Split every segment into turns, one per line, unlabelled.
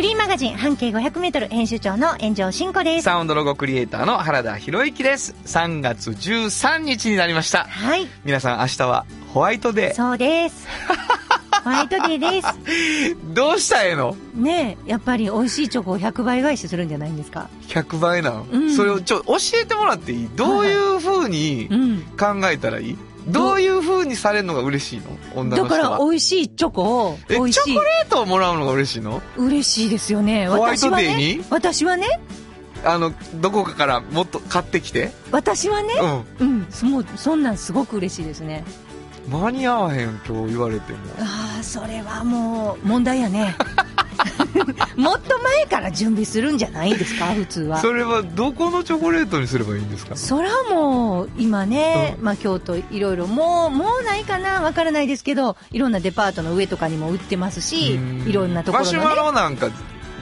フリーマガジン半径 500m 編集長の炎上真子です。
サウンドロゴクリエイターの原田博之です。3月13日になりました。
はい、
皆さん明日はホワイトデ
そうです。ホワイトデーです。
ー。どうしたらええの？
ねえ、やっぱり美味しいチョコを100倍返しするんじゃないんですか
？100倍なの、
うん
それをちょ教えてもらっていい？どういう風に
うん。
考えたらいい？どういう風にされるのが嬉しいの？女の
だ
人は
から美味しいチョコを、
え
美味しい
チョコ。レートをもらうのが嬉しいの？
嬉しいですよね。
ホワイトデーに？
私はね、私はね、
あのどこかからもっと買ってきて
私はね、
う
うん、そもうそんなんすごく嬉しいですね。
ん間に合わへん今日言われても
ああ、それはもう問題やね。もっと前から準備するんじゃないんですか、普通は。
それはどこのチョコレートにすればいいんですか？
そらもう今ね、
うん。
まあ京都いろいろもうもうないかなわからないですけどいろんなデパートの上とかにも売ってますし
うん。
いろんなところのね。
マシュマロなんか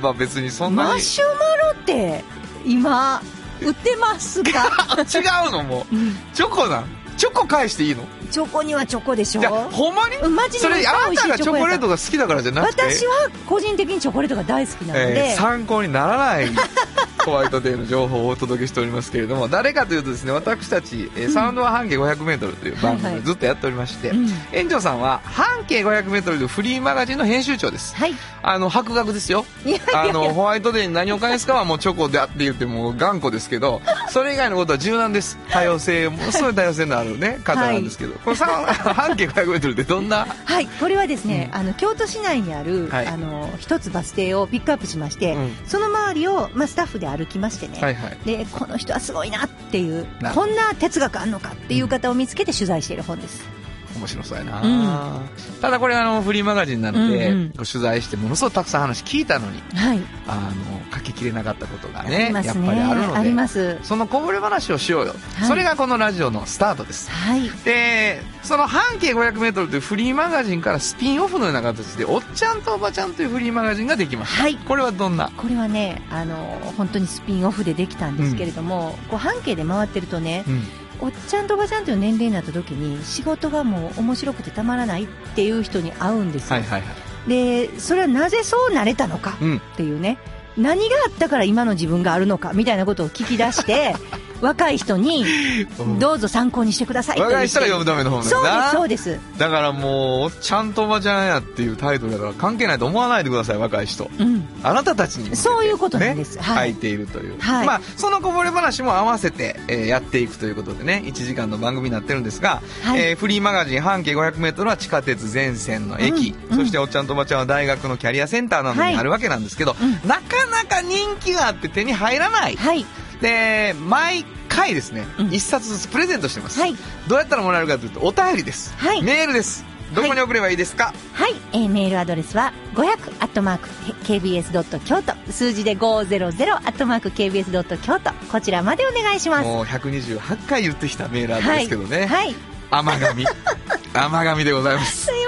は別にそんなに。
マシュマロって今売ってますか、
あ 違うのもう。
うん。
チョコなん？チョコ返していいの？
チョコにはチョコでしょ？
ほんまに？
うんマジで
それあなたがチョコレート
が
が好きだからじゃなくて？
私は個人的にチョコレートが大好きなので、
えー参考にならない ホワイトデーの情報をお届けしておりますけれども誰かというとですね私たち、えーサウンドは半径 500m という番
はいはい。
組をずっとやっておりまして、
うん。
園長さんは半径 500m というフリーマガジンの編集長です。
はい。
あの博学ですよ。
いや
あのホワイトデーに何を返すかはもうチョコであって言っても頑固ですけど それ以外のことは柔軟です。多様性ものすごい多様性のあるね方なんですけど、このさ半径 500m ってどんな？
はい、これはですね、あの京都市内にある、
はい。
あの一つバス停をピックアップしまして、
うん。
その周りを、まあ、スタッフで歩きましてね、
はいはい。
でこの人はすごいなっていうこんな哲学あんのかっていう方を見つけて取材している本です、
面白そうやな、
うん。
ただこれあのフリーマガジンなので、
うんうん。
こう取材してものすごくたくさん話聞いたのに
はい。
あの書ききれなかったことが
あ
ね。やっぱりあるので
あります。
そのこぼれ話をしようよ、
はい。
それがこのラジオのスタートです。
はい。
でその半径 500m というフリーマガジンからスピンオフのような形で「おっちゃんとおばちゃん」というフリーマガジンができました、
はい。
これはどんな？
これはねあの本当にスピンオフでできたんですけれども、こう半径で回ってるとね
うん
おっちゃんとおばちゃんという年齢になった時に仕事がもう面白くてたまらないっていう人に会うんですよ、
はいはいはい。
でそれはなぜそうなれたのか
うん
っていうね。何があったから今の自分があるのかみたいなことを聞き出して若い人に
うん。
どうぞ参考にしてください。
若い人が読むための本だ
そうですそうです。
だからもう「おっちゃんとおばちゃんや」っていうタイトルだから関係ないと思わないでください若い人。
うん。
あなたたちに
そういうことなんです。
ね
はい。
書いているという、
はい。
まあそのこぼれ話も合わせて、えーやっていくということでね1時間の番組になってるんですが、
はい。
えーフリーマガジン半径 500m は地下鉄全線の駅、
うんうん。
そしておっちゃんとおばちゃんは大学のキャリアセンターなどにあるわけなんですけど、
う
なかなか人気があって手に入らない、
はい
で毎回ですね、
うん。
1冊ずつプレゼントしてます、
はい。
どうやったらもらえるかというとお便りです、
はい。
メールです。どこに送ればいいですか、
はい、えーメールアドレスは500アットマーク KBS ドット京都。数字で500アットマーク KBS ドット京都。こちらまでお願いします。
もう128回言ってきたメールアドレスですけどね、
はい。
甘神甘神でございます。
すいま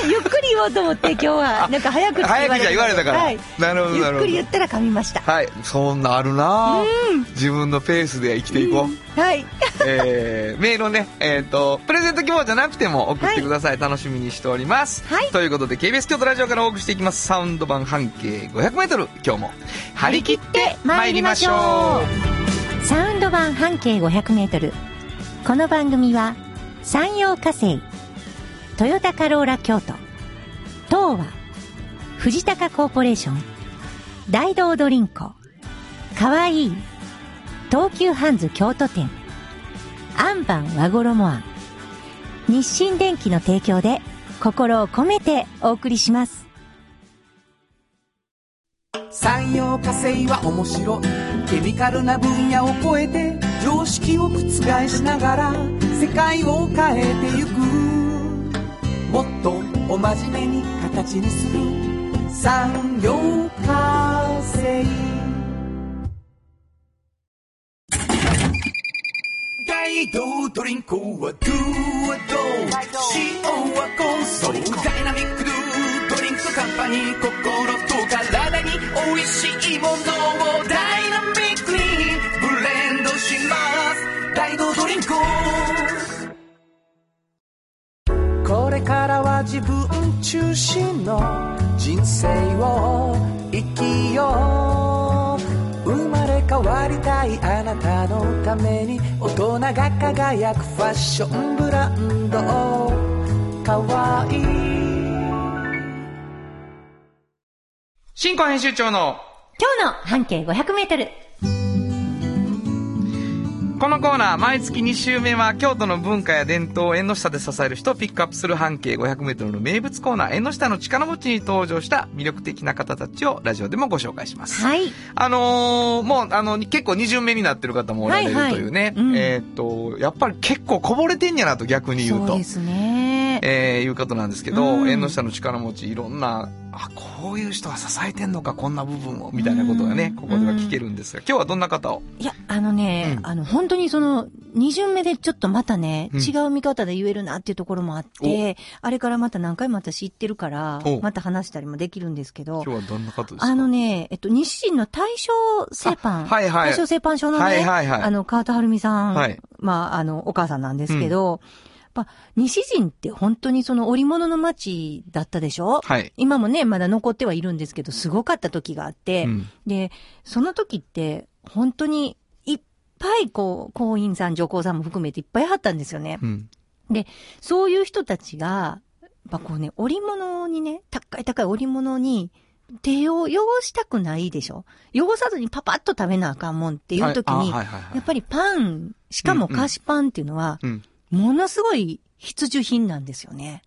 せん。ゆっくり言おうと思って 今日は。なんか早口って
早口は言われたから、
はい、
なるほど
ゆっ
なるほど。
くり言ったら噛みました。
はい。そんなあるな。自分のペースで生きていこう、
はい。
えーメールをね、えっ、と、プレゼント希望じゃなくても送ってください。楽しみにしております。
はい。
ということで、KBS 京都ラジオからお送りしていきます。サウンド版半径500メートル。今日も、張り切って参りましょう。
サウンド版半径500メートル。この番組は山陽火星トヨタカローラ京都。東和。藤高コーポレーション。大道ドリンコ。かわい。い東急ハンズ京都店。アンバン和衣あん日清電機の提供で心を込めてお送りします。
産業化成は面白い。ケミカルな分野を超えて常識を覆しながら世界を変えてゆく。もっとお真ん目に形にす。る産業化成。ガイドドリンクはドゥションブランドかわいい
新婚編集長の
今日の半径500メートル。
このコーナー、毎月2週目は、京都の文化や伝統を縁の下で支える人をピックアップする半径500メートルの名物コーナー、縁の下の力持ちに登場した魅力的な方たちをラジオでもご紹介します。
はい。
あのーもう、あの、結構二巡目になってる方もおられる
はいはい
というね。
うん
えーっと、やっぱり結構こぼれてんやなと逆に言うと
そうで。すね。
えー、いうことなんですけど、
うん
縁の下の力持ち、いろんな、あ、こういう人が支えてんのか、こんな部分を、みたいなことがね、
うん。
ここでは聞けるんですが、今日はどんな方を？
いや、あのね、
うん。
あの、本当にその、二巡目でちょっとまたね、
うん。
違う見方で言えるなっていうところもあって、あれからまた何回も私行ってるから
お、
また話したりもできるんですけど
今、日はどんな方ですか？
あのね、えっと、西陣の大正製パン、
あはいはい。
大正製パン所のね、
はいはいはい。
あの、川田春美さん、
はい。
まあ、あの、お母さんなんですけど、やっぱ、西陣って本当にその織物の街だったでしょ？
はい。
今もね、まだ残ってはいるんですけど、すごかった時があって、
うん
で、その時って、本当に、いっぱい、こう、行員さん、上皇さんも含めていっぱいあったんですよね。
うん。
そういう人たちが、やっぱこうね、織物にね、高い高い織物に、手を汚したくないでしょ？汚さずにパパッと食べなあかんもんっていう時に、
はいあはいはいはい
やっぱりパン、しかも菓子パンっていうのは、
うん。
ものすごい必需品なんですよね。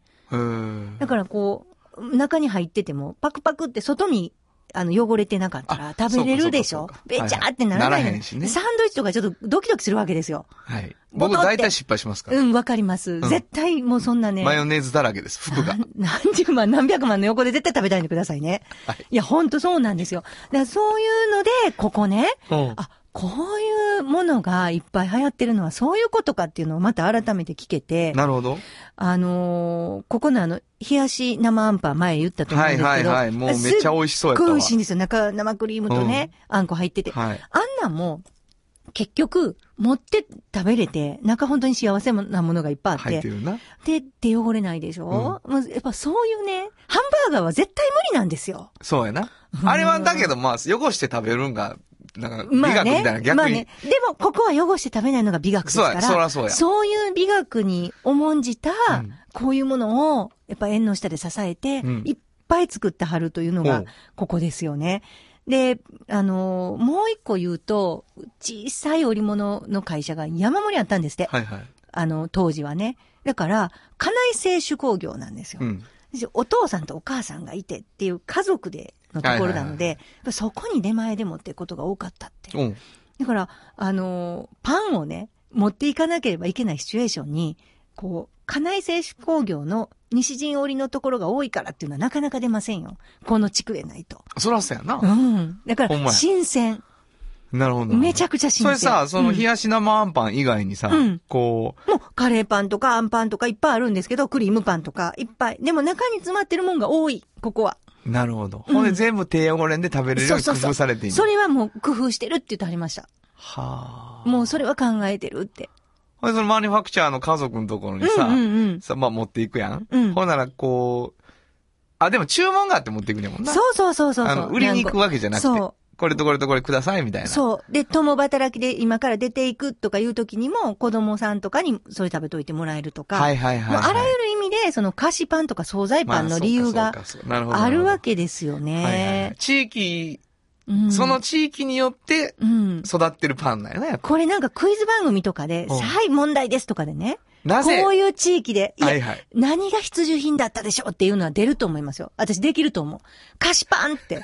だからこう、中に入ってても、パクパクって外に、あの、汚れてなかったら
あ
食べれるでしょ？べちゃーってな
はいはい
らないの
ならへんしね
サンドイッチとかちょっとドキドキするわけですよ。
はい。僕大体失敗しますから。
うん、わかります。
ん
絶対もうそんなね。
マヨネーズだらけです、服が。
何十万、何百万の横で絶対食べないでくださいね。
はい
いや、ほんとそうなんですよ。だからそういうので、ここね、
うん
あ、こういうものがいっぱい流行ってるのはそういうことかっていうのをまた改めて聞けて、
なるほど。
あのーここのあの、冷やし生あんパン前言ったと思うん
はい
ですけど。
はいはい。もうめっちゃ美味しそうやったわ。
すっごい美味しいんですよ。中、生クリームとね、あんこ入ってて。
はい。
あんなんも、結局、持って食べれて、中本当に幸せなものがいっぱいあって
入って、るな。
で、手汚れないでしょ、もうやっぱそういうね、ハンバーガーは絶対無理なんですよ。
そうやな。あれはだけど、まあ、汚して食べるんが、なんか、美
まあね
学みたいな、。逆に
まあね。。でも、ここは汚して食べないのが美学ですから。
そうやそうや
そういう美学に重んじた、
うん
こういうものを、やっぱ縁の下で支えて、
うん
いっぱい作ってはるというのがここですよね。で、あのーもう一個言うと、小さい織物の会社が山盛りあったんですって。
はいはい。
あの、当時はね。だから、家内製手工業なんですよ。
うん。
でお父さんとお母さんがいてっていう家族でのところなので、そこに出前でもってことが多かったって。
うん。
だから、あのーパンをね、持っていかなければいけないシチュエーションに、こう、家内製手工業の西陣織のところが多いからっていうのはなかなか出ませんよ。この地区でないと。
そらそうやな
う。ん。だから、新鮮。
なるほど。
めちゃくちゃ新鮮。
それさ、その冷
うん
やし生あんパン以外にさ
うん、
こ
もう、カレーパンとかあんパンとかいっぱいあるんですけど、クリームパンとかいっぱい。でも中に詰まってるもんが多い、ここは。
う、なるほど。
うん
ほんで全部手汚れんで食べれるように工夫されている。
それはもう工夫してるって言ってはりました。
はあ。
もうそれは考えてるって。
ほんでそのマニファクチャーの家族のところにさ、
うんうんうん。
さ、まあ持っていくやん。
うん
ほんならこう、あ、でも注文があって持っていくねんもんな。
そうそうそうそうそう。
あの、売りに行くわけじゃなくて、
そう。
これとこれとこれくださいみたいな。
そう。で、共働きで今から出ていくとかいう時にも、子供さんとかにそれ食べといてもらえるとか。
はいはいはい、はい。
あらゆる意味で、その菓子パンとか惣菜パンの理由が
まある
わ
け
けですよ
はいはいはい
ね。
地域、
うん
その地域によって
うん。
育ってるパンなんやな、やっぱ。
これなんかクイズ番組とかで、
うん
はい、問題ですとかでね。
なぜ？
こういう地域で、いや
はいはい。
何が必需品だったでしょうっていうのは出ると思いますよ。私できると思う。菓子パンって。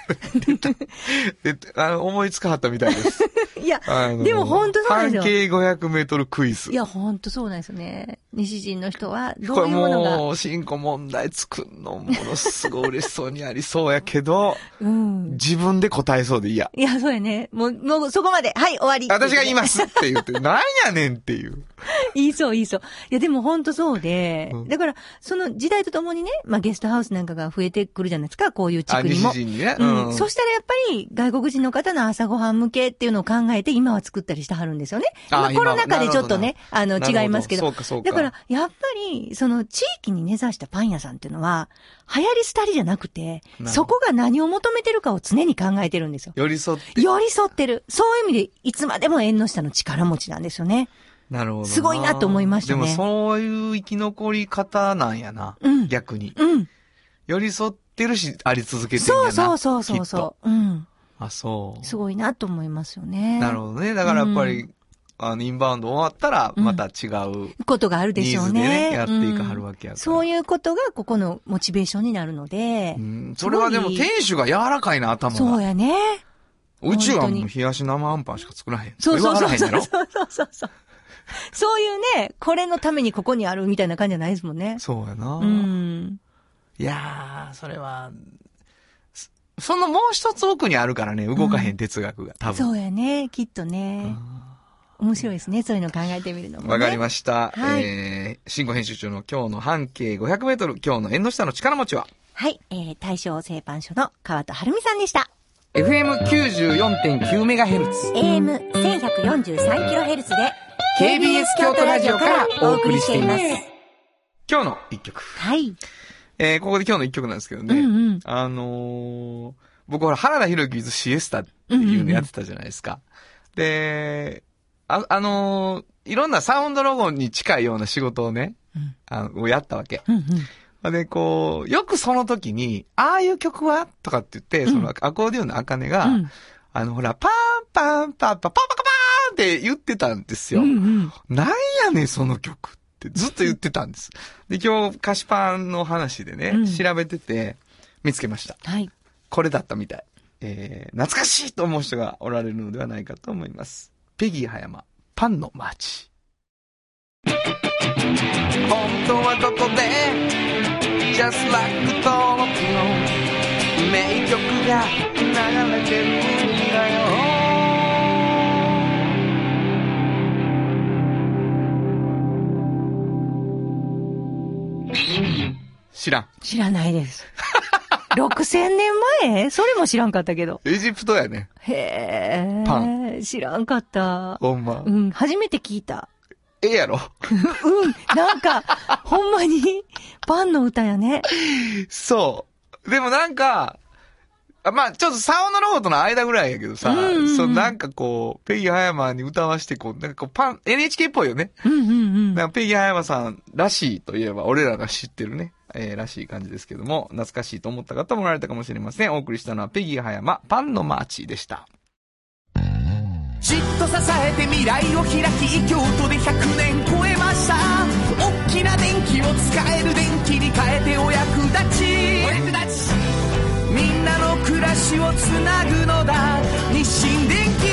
で、あの、思いつかはったみたいです。
いや、でも本当そうなんですよ
半径500メートルクイズ
い。や、ほんとそうなんですよね。西陣の人は、ど
これ
ういうものが。
もう、進行問題作るのものすごい嬉しそうにありそうやけど、
うん。
自分で答えそうで嫌。
いや、そうやね。もう、もうそこまで。はい、終わり。
私が言いますって言って、なんやねんっていう。
言いそう、言いそう。いや、でも本当そうで、
うん
だから、その時代とともにね、まあゲストハウスなんかが増えてくるじゃないですか、こういう地
あ、
区にも。
西陣にね。
うん。そしたらやっぱり外国人の方の朝ごはん向けっていうのを考えて今は作ったりしてはるんですよね。
あ
今コロナ禍でちょっとね、あの違いますけど。
そうかそうか
だから、やっぱり、その地域に根ざしたパン屋さんっていうのは、流行り廃りじゃなくてそこが何を求めてるかを常に考えてるんですよ。
寄り添って。
寄り添ってる。そういう意味で、いつまでも縁の下の力持ちなんですよね。
なるほどな。
すごいなと思いましたね
でもそういう生き残り方なんやな。
うん
逆に。
うん。
寄り添ってるし、あり続けてるんやな。
そうそうそうそうそう。うん。
あ、そう。
すごいなと思いますよね。
なるほどね。だからやっぱり、
う
あの、インバウンド終わったら、また違う。
ことがあるでしょうね。
やっていかはるわけやから
うんそういうことがここのモチベーションになるので。
うんそれはでも店主が柔らかいな、頭が。
そうやね。
うちはもう冷やし生あんパンしか作らへん。
そうそうそうそうそうそうそう。そういうね、これのためにここにあるみたいな感じじゃないですもんね。
そうやな。
うん。
いやー、それは、そそのもう一つ奥にあるからね、動かへん哲学が、多分。
そうやね、きっとね。面白いですね、そういうの考えてみるのも、ね。
わかりました。
はい
えー、新語編集長の今日の半径500メートル、今日の縁の下の力持ちは、
はい、えー、大正製パン所の川戸晴美さんでした。
FM94.9 メガヘルツ。
AM1143kHz で
KBS 京都ラジオからお送りしています。今日の一曲。
はい。
えー、ここで今日の一曲なんですけどね、
うんうん、
あのー、僕ほら、原田博之ズシエスタっていうのやってたじゃないですか。うんうんうん、で、あ、あのー、いろんなサウンドロゴに近いような仕事をね、
うん、
あの、やったわけ。
うんうん。
で、こう、よくその時に、ああいう曲はとかって言って、そのアコーディオンのあかねが、
うん、
あの、ほら、パンパンパンパンパンパカパーンって言ってたんですよ。
うんうん、
なんやねん、その曲。ってずっと言ってたんです。で、今日、菓子パンの話でね、
うん
調べてて、見つけました。
はい。
これだったみたい。えー、懐かしいと思う人がおられるのではないかと思います。ペギー葉山、パンのマーチ。本当はどこで Just like 登録の名曲が流れてる知らん。
知らないです。6000年前？それも知らんかったけど。
エジプトやね。
へ
パ
え。知らんかった。
ほんま
う。ん、初めて聞いた。
ええやろ
うん、なんか、ほんまに、パンの歌やね。
そう。でもなんか、あまあ、ちょっとサウンドロゴとの間ぐらいやけどさ、
うんうんうん
そう、なんかこう、ペギー葉山に歌わして、こう、なんかこう、パン、NHK っぽいよね。
うんうんうん。
なんかペギー葉山さんらしいといえば、俺らが知ってるね、えー、らしい感じですけども、懐かしいと思った方もおられたかもしれません。お送りしたのはペギー葉山、パンのマーチでした。
じっと支えて未来を開き京都で100年超えました大きな電気を使える電気に変えてお役立ちお役立ちみんなの暮らしをつなぐのだ日清電気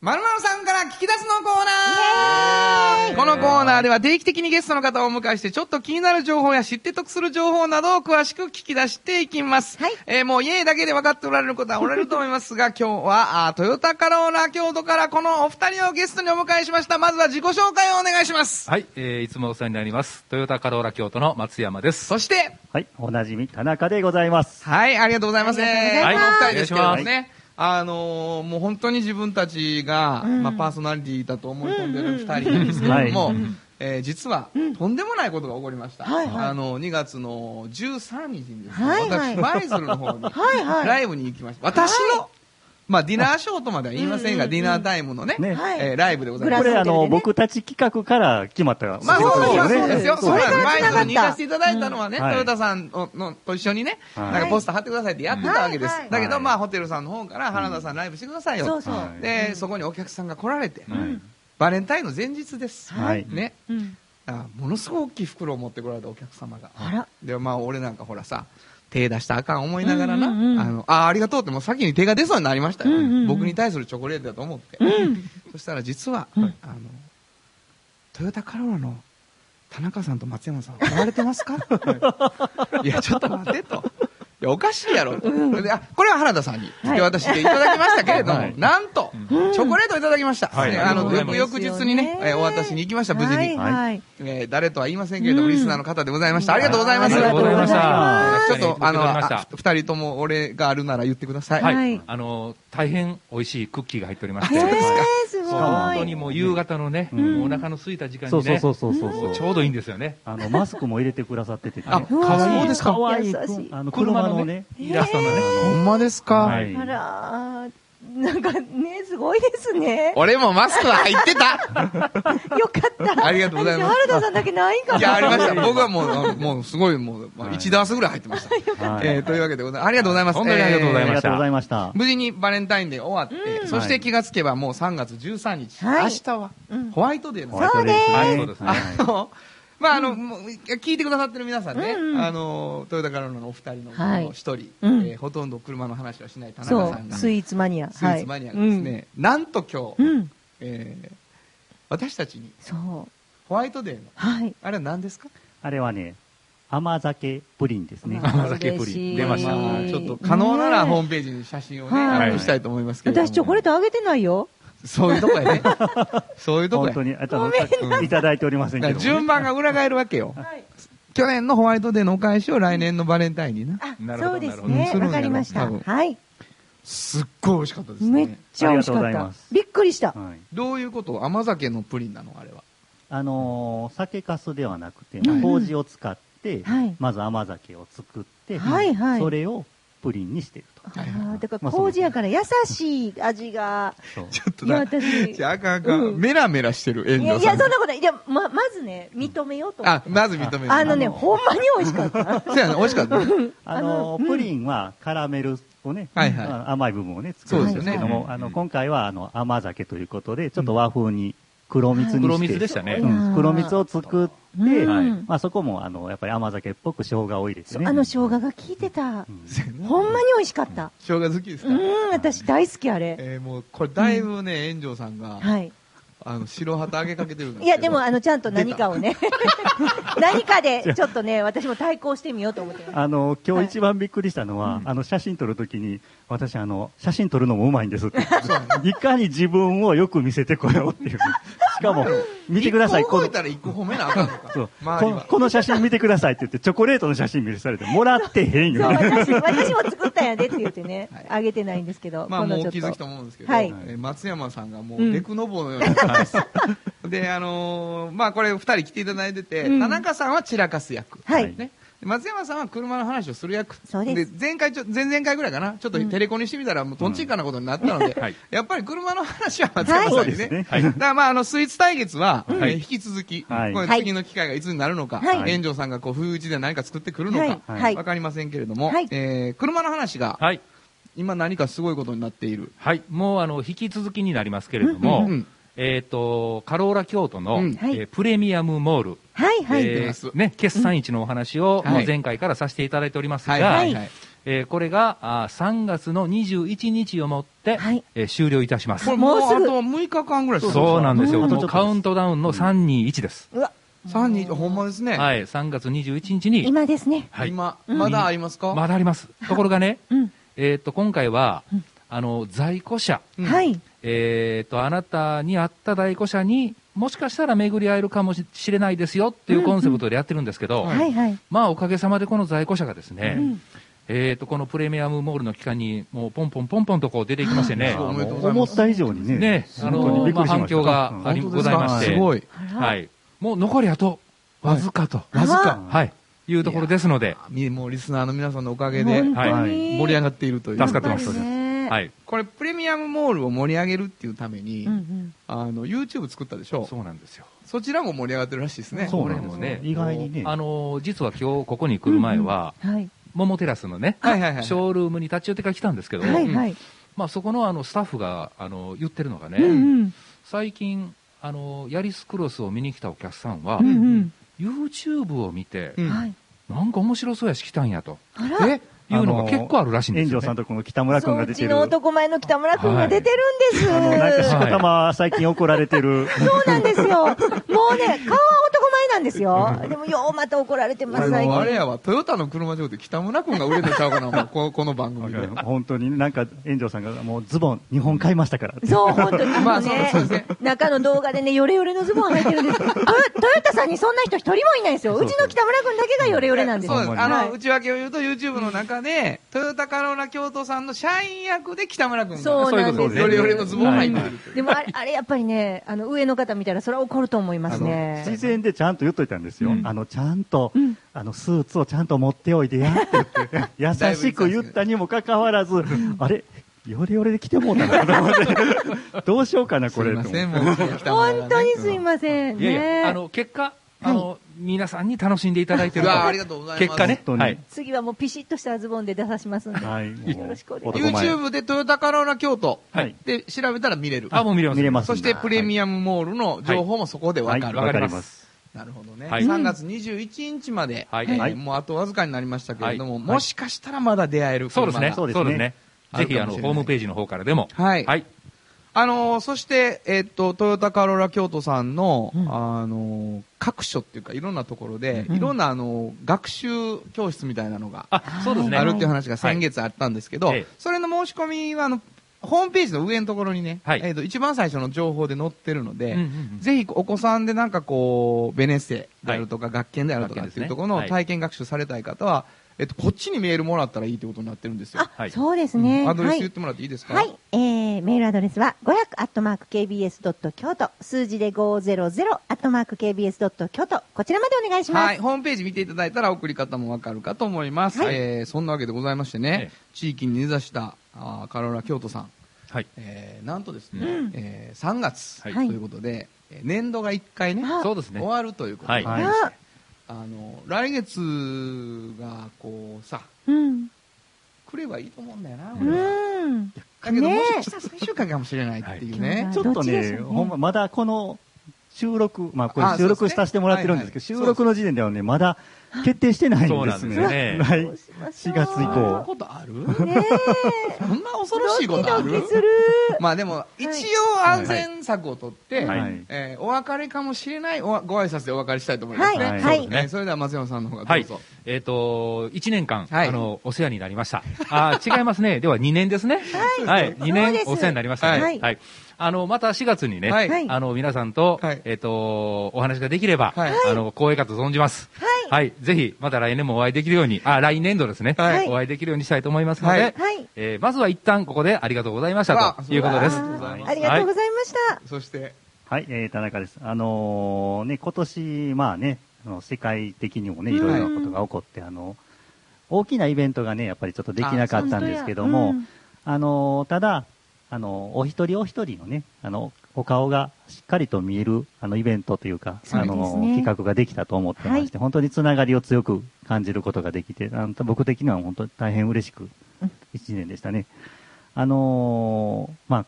まるまるさんから聞き出すのコーナーこのコーナーでは定期的にゲストの方をお迎えしてちょっと気になる情報や知って得する情報などを詳しく聞き出していきます。
はい
えーもうイエーだけで分かっておられる方はおられると思いますが、今日はあートヨタカローラ京都からこのお二人をゲストにお迎えしました。まずは自己紹介をお願いします。
はい、えーいつもお世話になります。トヨタカローラ京都の松山です。
そして、
はい、おなじみ、田中でございます。
はい、ありがとうございます。
ありがとうござい
お二人ですけども
お願い
ね。あのーもう本当に自分たちが、まあパーソナリティだと思い込んでる二人なんですけれども、
はい。
えー実は、とんでもないことが起こりました。
はいはい。
あの、2月の13日にですね、
はいはい。
私、舞鶴の方に、ライブに行きました。私の、まあ、ディナーショーとまでは言いませんが、ディナータイムのね、
ね
はい
えーライブでございます
こ。れ、あの、僕たち企画から決まった
まあ、そうですよ。
そ
うなんです。
から繋がった
舞鶴に行かせていただいたのはね、トヨタさんののと一緒にね、
はい
なんかポスター貼ってくださいってやってたわけです。
はいはい
だけど、
はい
まあ、ホテルさんの方から、原田さんライブしてくださいよ。
そうそう。
はい
で、そこにお客さんが来られて、
はい
バレンタインの前日です。
はい
ね。
うん。
あものすごく大きい袋を持ってこられたお客様が。
あら。
で、まあ、俺なんかほらさ、手出したらあかん思いながらな、
うんうんうん
あの、あ、ありがとうってもう先に手が出そうになりましたよ。
うんうんうん
僕に対するチョコレートだと思って。そしたら実は、あの、トヨタカローラの田中さんと松山さん、来られてますか？いや、ちょっと待ってと。いや、おかしいやろ。であこれは原田さんに手渡していただきましたけれども、
はい
なんと、チョコレートをいただきました。
はい
ねあの、翌日にね、えーお渡しに行きました、無事に。
はいはい。
えー誰とは言いませんけれども、リスナーの方でございました。ありがとうございます。
ありがとうございました
ちょっと、あの、二人とも俺があるなら言ってください。
はい、
はい
あの大変美味しいクッキーが入っておりまして、
えー、すごい。
そう本当にもう夕方のね、お腹の空いた時間
そうそう
にね、
そうそうそう
もうちょうどいいんですよね。
あの、マスクも入れてくださっててね。
あ、かわいいですか
かわいい
優しい。
あの、車のね、
イラストのね、
ほんまですか、
はい
あらー、なんかね、すごいですね。
俺もマスクは入ってた
よかった。
ありがとうございます
私原田さんだけないんかな。
いや、ありました。僕はもう、もうすごい、もう、まあ
はい
1ダースぐらい入ってました。
はい
えーというわけでございます。ありがとうございます。
本当にありがとうございました
ありがとうございました。
無事にバレンタインデー終わって、そして気がつけばもう3月13日。
はい
明日は
うん
ホワイトデーなん
ホ
です
ね。
はいそうですね
あの、まあ、あの、もう聞いてくださってる皆さんね、
うんうん
あの、トヨタカローラのお二人の
はい
一人、
うん
えーほとんど車の話はしない田中さんが、
スイーツマニア。
スイーツマニアがですね、なんと今日、
はい。う。
えー私たちに
そう。
ホワイトデーの、
はい。
あれは何ですか？
あれはね、甘酒プリンですね。
甘酒プリン出ました
まあちょっと可能ならホームページに写真をね、
はい
アップしたいと思いますけれども。
私チョコレートあげてないよ。
そういうとこやね。そういうとこや。
本当に、あといただいておりません
だから
けどもね。
順番が裏返るわけよ。
はい。
去年のホワイトデーのお返しを来年のバレンタインにな。
あ
なるほど
そうです
なるほど。
ねわかりました。はい。
すっごい美味しかったです
めっ
ね。
ちゃ美味しかった。びっくりした。
はい
どういうこと？甘酒のプリンなの？あれは。
あのー酒粕ではなくて、
はい
麹を使って、
はい
まず甘酒を作って、それをプリンにしてると。
あーだから
まあ
麹やから優しい味が。
ちょっとな。
私。
じゃああかんあかん。
うん
メラメラしてる、遠
いや、いや。そんなことない。いや、ま、まずね、認めようと思っ
あ、
て。
まず認める。
あのね、ほんまに美味しかった。
そうやね、美味しかった。
あのプリンはカラメルをね、甘い部分をね、作るんですけども、あの、今回はあの甘酒ということで、ちょっと和風に黒蜜にして、
黒蜜でしたね
う。ん黒蜜を作って、
うん
はい
まあそこもあの、やっぱり甘酒っぽく生姜を入れてね。
あの生姜が効いてた。
うん
ほんまに美味しかった。
生姜好きですか？
うん、私大好きあれ。
えーもう、これだいぶね、炎上さんが、
はい。
あの、白旗上げかけてる
いや、でも、あの、ちゃんと何かをね、何かで、ちょっとね、私も対抗してみようと思ってます。
あの、今日一番びっくりしたのは、あの、写真撮るときに、私、あの、写真撮るのもうまいんですって。いかに自分をよく見せてこようっていう。しかも、見てください、この
一個動い、たら一個褒めなあかんのか。
そう
周りは。
このこの写真見てくださいって言って、チョコレートの写真見されて、もらってへん
そう、
よね。
私、私も作ったんやでって言ってね、あげてないんですけど、
まあもう気づきと思うんですけど、
はい
えー松山さんがも
うん
うデクノボーのようになってます。で、あのーまあこれ二人来ていただいてて、
うん
田中さんは散らかす役。
はい
ね。で松山さんは車の話をする役。
そうです。
前回ちょ、前々回ぐらいかな、ちょっとテレコにしてみたらもうトンチンカンなことになったので、
はい。
やっぱり車の話は松山さんにね。
はい。
だからまああのスイーツ対決は、
はい。
えー引き続き、
はい。
次の機会がいつになるのか、
はい。
炎上さんがこう不意打ちで何か作ってくるのか、
はい。はい。
わかりませんけれども、
はい。
えー車の話が
はい。
今何かすごいことになっている。
はい。もう、あの、引き続きになりますけれども、
うん
えっ、と、カローラ京都の、
うん
はい
えープレミアムモール、
はい、はい。
えー
ね、決算市のお話を、う前回からさせていただいておりますが、
はいはいはい。
えーこれがあー3月の21日をもって、
はい
えー終了いたします
これ。もうあと6日間ぐらい
そうなんですよ。カウントダウンの321です。
うわ、
3人、ほんまですね。
はい、3月21日に、
今ですね。
はい、
今、まだありますか？
まだあります。ところがね、
うん。
えっ、と、今回は、あの、在庫者、
うん
はい。
えっ、と、あなたにあった在庫者に、もしかしたら巡り合えるかもしれないですよっていうコンセプトでやってるんですけど、
はい
はい、はい。
まあ、おかげさまでこの在庫者がですね、
うん
えっ、と、このプレミアムモールの期間に、もうポンポンポンポンとこう出てきましてね
思った以上にね。
ね、あ
本当に
の、反響がございまして、
すごい。
あら
はい。もう残りあと、わずかと。
わずか。
はい。いうところですので、
みもうリスナーの皆さんのおかげで盛り上がっているという。
助かってますはい。
これ、プレミアムモールを盛り上げるっていうために、
うんうん
あの、YouTube 作ったでしょ？
そうなんですよ。
そちらも盛り上がってるらしいですね。
そうなん
これもね、
意外にね
あの、実は今日ここに来る前は、
はい。
桃テラスのね、
はいはいはい。
ショールームに立ち寄ってから来たんですけど、
はいはい。
まあそこのあのスタッフがあの言ってるのがね、
うんうん。
最近、あの、ヤリスクロスを見に来たお客さんは、
うんうん。
YouTube を見て、
うん
はい。
なんか面白そうやし来たんやと
あら。
え？
いうのが結構あるらしいんですよ、ね。
炎上さんとこの北村君が出てる。
そううちの男前の北村君が出てるんです。
あの、なんかし
はい
こたま最近怒られてる。
そうなんですよ。もうね、顔は男前なんですよ。でも、ようまた怒られてます、
あ
最近。
のあれやわ、トヨタの車上で北村君が売れてちゃうかな、もうこ この番組で。
本当になんか炎上さんがもうズボン2本買いましたから。
そう、本当に。
まあ
ね中の動画でね、ヨレヨレのズボン履いてるんです。トヨトヨタさんにそんな人一人もいないんですよ。うちの北村君だけがヨレヨレなんですよ。
そうです。あの、
はい
内訳を言うと YouTube の中で、トヨタカローラ京都さんの社員役で北村君が、
そうなんです
よりよりのズボン入ってる。
でもあれ、あれやっぱりね、あの、上の方見たらそれは怒ると思いますね。
事前でちゃんと言っといたんですよ。
うん
あの、ちゃんと、
うん
あの、スーツをちゃんと持っておいでやって言って、優しく言ったにもかかわらず、あれ、ヨレヨレで来てもうたなと思って、どうしようかな、これ。
すいません、
本当にすいません。
いやいや、
ね
あの、結果、あの、皆さんに楽しんでいただいてると
うわありがとうございます。
結果ね、はい。
次はもうピシッとしたズボンで出さしますんで。
はい。
よろしくお願いします
YouTube でトヨタカローラ京都
はい。
で調べたら見れる。
あ、もう見れます。
見れます
そしてプレミアムモールの情報もそこでわかる。
はい
わかります。
なるほどね。
はい
3月21日まで、
はい
えー
はい
もうあとわずかになりましたけれども、
はい
もしかしたらまだ出会える
そうですね。
そうですね
ね。ぜひ、あの、ホームページの方からでも。
はい。
はい。
あのーそして、えっと、トヨタカローラ京都さんの、
うん
あのー各所っていうか、いろんなところで、
うん
いろんな、あのー学習教室みたいなのが
あ、そうですね。
あるっていう話が先月あったんですけど、
はいええ
それの申し込みは、あの、ホームページの上のところにね、
はい。
えっと、一番最初の情報で載ってるので、
うんうんうん。
ぜひお子さんでなんかこう、ベネッセであるとか、学研であるとかっていうところの
はい。
体験学習されたい方は、えっと、こっちにメールもらったらいいってことになってるんですよ。
あ、
はい
そうですね。
アドレス
はい。
言ってもらっていいですか？
はい。えー、メールアドレスは、500アットマーク KBS ドット京都、数字で500アットマーク KBS ドット京都、こちらまでお願いします。
はい。ホームページ見ていただいたら送り方もわかるかと思います。
はい
えーそんなわけでございましてね、
え
地域に根ざしたあーカローラ京都さん、
はい。
えーなんとですね、
うん
えー3月、
はい
ということで、えー年度が1回ね、
あ
そうですね
終。わるということで、
はい
はい
あ
あの、来月がこうさ、
うん。
来ればいいと思うんだよな、
う
俺は。
ん。
だけど、
ね
もしかしたら最終回かもしれないっていうね。
はい
ちょっとね、
ね
ほんま、まだこの収録、まあこ
あ
れ収録させてもらってるんですけど、
そうですねはいはい
収録の時点ではね、まだ決定してないんですね。
そうなんですよね
はい。
どうしましょう
4月以
そんな
降。
ことある？
ね
そんな恐
え。
ろしいことある？
ドキドキする。
まあでも、一応安全策をとって、
はいはい
えーお別れかもしれないおご挨拶でお別れしたいと思いますね。
はい
はい
えーそれでは松山さんの方が
はい
どうぞ。。
えっ、と、1年間、
はい
あの、お世話になりました。あー違いますね。では2年ですね。はい。2
そうです
年お世話になりましたね。
はい
はい。あの、また4月にね、
はい。
はい。
あの、皆さんと、
はい。
えっ、と、お話ができれば、
はい。
あの、光栄かと存じます。はい。ぜひ、また来年もお会いできるように、あ、来年度ですね。
はい。
お会いできるようにしたいと思いますので、
はい。
はい。
えーまずは一旦ここでありがとうございましたということです。
あ。りがとうございます
ありがとうございました。
そして、
はい、えー、田中です。あのーね、今年、まあね、あの世界的にもね、
うん。
いろいろなことが起こって、あの、大きなイベントがね、やっぱりちょっとできなかったんですけども、
うん。
あのーただ、あの、お一人お一人のね、あの、お顔がしっかりと見える、あの、イベントというか、
そうね
あの、企画ができたと思ってまして、本当につながりを強く感じることができて、あの僕的には本当に大変嬉しく
うん、
一年でしたね。あのーまあ、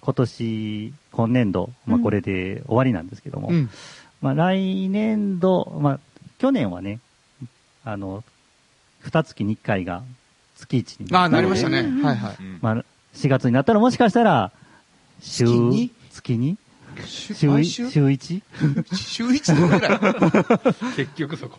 今年、今年度、まあ、
うん
これで終わりなんですけども、
うん。
まあ、来年度、まあ、去年はね、あの、二月に一回が月一に
ああ、なりましたね。はいはい。
うん
まあ、4月になったらもしかしたら、週、
月に？
月に？
週
週
週？
週一？
週一 のぐらい。
結局そこ。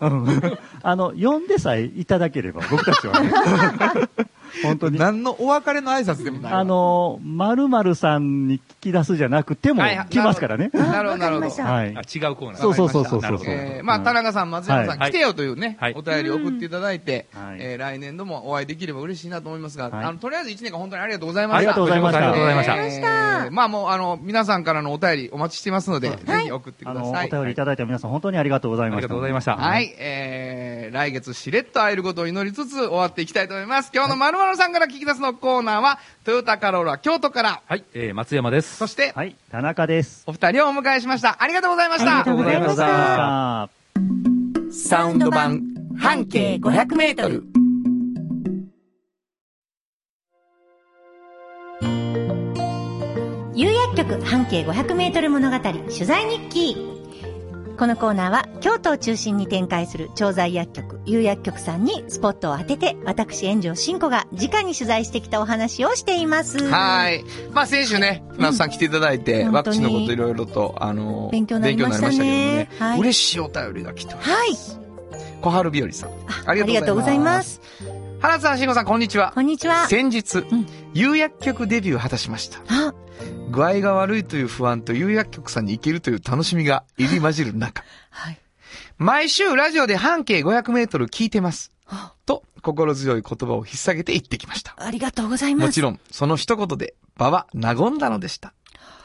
あの、呼んでさえいただければ、僕たちはね。本当に。
何のお別れの挨拶でもないわ。
あの、〇〇さんに聞き出すじゃなくても
はいはい、
来ますからね。
なるほど、なるほど
はい
あ。違うコーナー。
そうそうそうそうそう
えーまあ、田中さん、松山さん、
はい
来てよというね、
はい
お便りを送っていただいて、
はい
えー来年度もお会いできれば嬉しいなと思いますが、
はい
あのとりあえず1年間本当にありがとうございました。
ありがとうございました
ありがとうございました
ありがとうございました
えーまあもう、あの、皆さんからのお便り、りお待ちしていますので、ぜひ送ってください。
便りいただいた皆さん、本当にありがとうございました。
ありがとうございました。
はい、えー、来月しれっと会えることを祈りつつ終わっていきたいと思います。今日のまるまるさんから聞き出すのコーナーは、トヨタカローラ京都から、
はい、えー、松山です。
そして、
はい、田中です。
お二人をお迎えしました。ありがとうございました。
ありがとうございました
サウンド版半径500メートル。
有薬局半径500メートル物語取材日記。このコーナーは京都を中心に展開する調剤薬局、有薬局さんにスポットを当てて、私、炎上真子が直に取材してきたお話をしています。
はい。まあ先週ね、船津さん来ていただいて、
うん
ワクチンのこといろいろと、あの、
勉強になりましたね
ね。
はい
嬉しいお便りが来て。
はい。
小春日和さん。あ
ありがとうございます。
原田さん、慎吾さん、こんにちは
こ。んにちは。
先日、
ん
有薬局デビューを果たしました。
あ、
具合が悪いという不安と有薬局さんに行けるという楽しみが入り混じる中、
はい。
毎週ラジオで半径500メートル聞いてます。
あ
と、心強い言葉を引っ提げて言ってきました。
ありがとうございます。
もちろん、その一言で場は和んだのでした。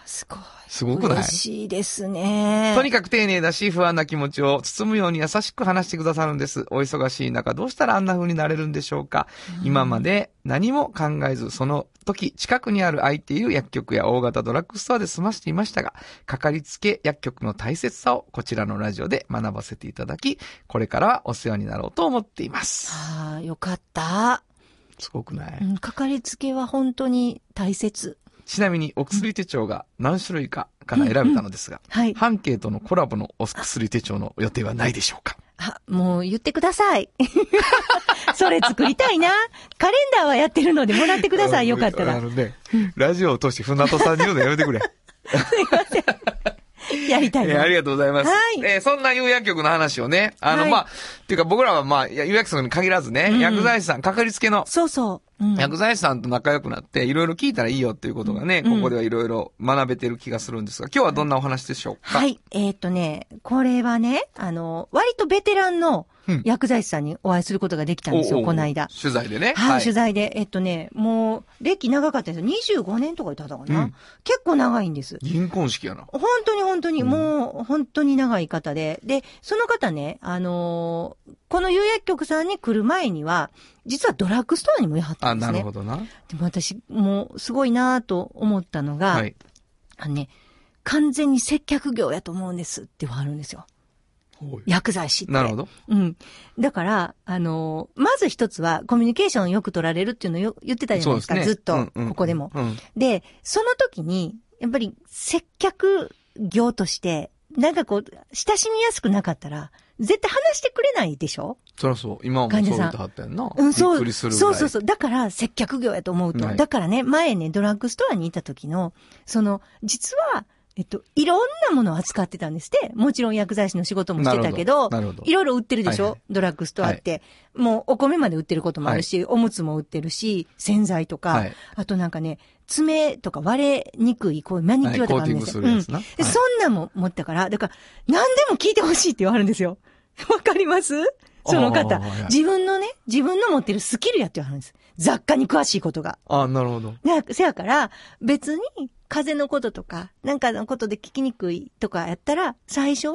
すごい。
すごくない？
嬉しいですね。
とにかく丁寧だし、不安な気持ちを包むように優しく話してくださるんです。お忙しい中、どうしたらあんな風になれるんでしょうか。今まで何も考えず、その時、近くにある空いている薬局や大型ドラッグストアで済ましていましたが、かかりつけ薬局の大切さをこちらのラジオで学ばせていただき、これからはお世話になろうと思っています。
ああ、よかった。
すごくない、
うん、かかりつけは本当に大切。
ちなみに、お薬手帳が何種類かから選べたのですが、
はい。
半径とのコラボのお薬手帳の予定はないでしょうか？
あ、もう言ってください。それ作りたいな。カレンダーはやってるのでもらってください。よかったら。
あのね、ラジオを通して船戸さんに言うのやめてくれ。
やりたいな。
えーありがとうございます。
はい
えーそんな有薬局の話をね、あの、
はい
まあ、っていうか僕らはまあ、有薬局に限らずね、
うん
薬剤師さん、かかりつけの
そうそう。うん、
薬剤師さんと仲良くなって、いろいろ聞いたらいいよっていうことがね、
うん。
ここではいろいろ学べてる気がするんですが、今日はどんなお話でしょうか？
はい。えーっ、とね、これはね、あの、割とベテランの
うん
薬剤師さんにお会いすることができたんですよ、この間。
取材でね。
はい、取材で。えっとね、もう、歴長かったんですよ。25年とか言ったかな、
うん
結構長いんです。
銀婚式やな。
本当に本当に、
うん
もう、本当に長い方で。で、その方ね、あのーこの有薬局さんに来る前には、実はドラッグストアにもやはった
あ、
んですね。
なるほどな。
でも私、もう、すごいなと思ったのが、
はい。
あのね、完全に接客業やと思うんですって言わはるんですよ。薬剤師って。
なるほど。
うん。だから、あのーまず一つは、コミュニケーションよく取られるっていうのをよ言ってたじゃないですか、ずっと、
うんうん
ここでも。
うん。
で、その時に、やっぱり接客業として、なんかこう、親しみやすくなかったら、絶対話してくれないでしょ？
そりゃそう。今もそう言ってはったやんな。
うん、そう。
びっくりするぐらい。
そうそうそう。だから、接客業やと思うと。
はい
だからね、前ね、ドラッグストアにいた時の、その、実は、えっと、いろんなものを扱ってたんですって。もちろん薬剤師の仕事もしてたけど、
なるほど。
いろいろ売ってるでしょ、
はいはい
ドラッグストアって。もうお米まで売ってることもあるし、おむつも売ってるし、洗剤とか、
はい
あとなんかね、爪とか割れにくい、こう、マニキュアとかあるんですよ。
はいコーティングするやつな
で
はい
そんなんも持ったから、だから、何でも聞いてほしいって言わはるんですよ。わかります？その方。自分のね、自分の持ってるスキルやって言わはるんです。雑貨に詳しいことが。
あ、なるほど。
ね、せやから、別に、風邪のこととか、なんかのことで聞きにくいとかやったら、最初は、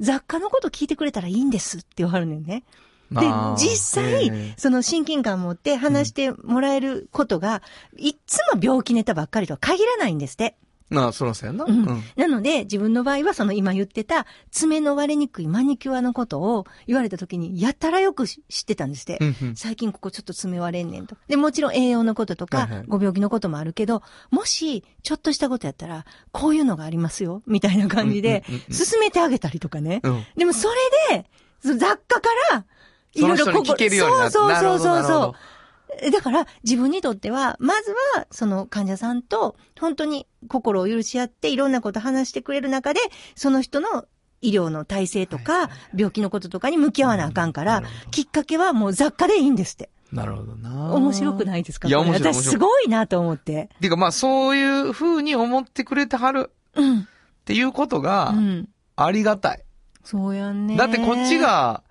雑貨のこと聞いてくれたらいいんですって言わはるねんね。で実
え
際
え、
その親近感持って話してもらえることが、いっつも病気ネタばっかりとは限らないんですって。
なあ、そらそうやんな。
うんなので、自分の場合は、その今言ってた、爪の割れにくいマニキュアのことを言われた時に、やたらよく知ってたんですって。
うんうん
最近ここちょっと爪割れんねんと。で、もちろん栄養のこととか、
はいはい
ご病気のこともあるけど、もし、ちょっとしたことやったら、こういうのがありますよ、みたいな感じで進めてあげたりとかね。
うん
でもそれで、雑貨から、いろいろ
その人に聞けるよう
そうそうそうそ
ど
う。だから、自分にとっては、まずは、その患者さんと、本当に心を許し合って、いろんなこと話してくれる中で、その人の医療の体制とか、病気のこととかに向き合わなあかんから、きっかけはもう雑貨でいいんですって。
なるほどな。
面白くないですか？
いや面白い
私すごいなと思って。
ていうかまあそういう風に思ってくれてはる
うん。
っていうことが
うん。
ありがたい。
そうやんね。
だってこっち、が